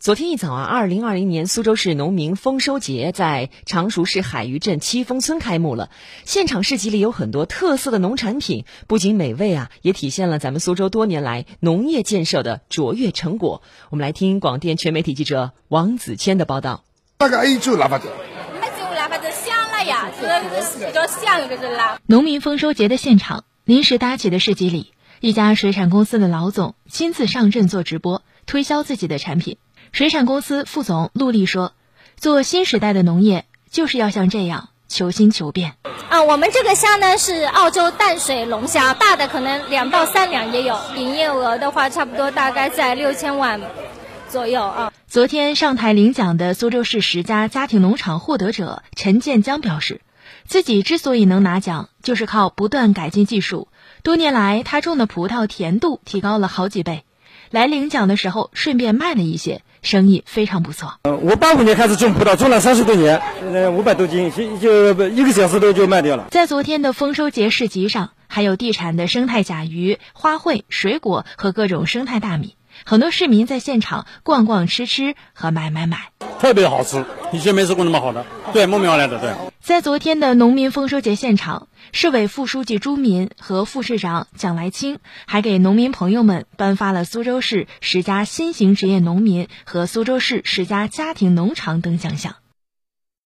昨天一早啊，二零二零年苏州市农民丰收节在常熟市海虞镇七峰村开幕了。现场市集里有很多特色的农产品，不仅美味啊，也体现了咱们苏州多年来农业建设的卓越成果。我们来听广电全媒体记者王子谦的报道。那个 A 就拿法子，还就拿法子香了呀，这个是比较香一个人啦。农民丰收节的现场，临时搭起的市集里，一家水产公司的老总亲自上阵做直播，推销自己的产品。水产公司副总陆丽说：“做新时代的农业，就是要像这样求新求变。啊，我们这个虾呢是澳洲淡水龙虾，大的可能两到三两也有，营业额的话差不多大概在六千万左右啊。”昨天上台领奖的苏州市十佳家庭农场获得者陈建江表示，自己之所以能拿奖，就是靠不断改进技术。多年来，他种的葡萄甜度提高了好几倍。来领奖的时候，顺便卖了一些，生意非常不错。呃，我八五年开始种葡萄，种了三十多年，现在五百多斤，就一个小时都就卖掉了。在昨天的丰收节市集上，还有地产的生态甲鱼、花卉、水果和各种生态大米，很多市民在现场逛逛吃吃和买买买，特别好吃，以前没吃过那么好的，对，慕名而来的，对。在昨天的农民丰收节现场，市委副书记朱民和副市长蒋来清还给农民朋友们颁发了苏州市十佳新型职业农民和苏州市十佳家庭农场等奖项。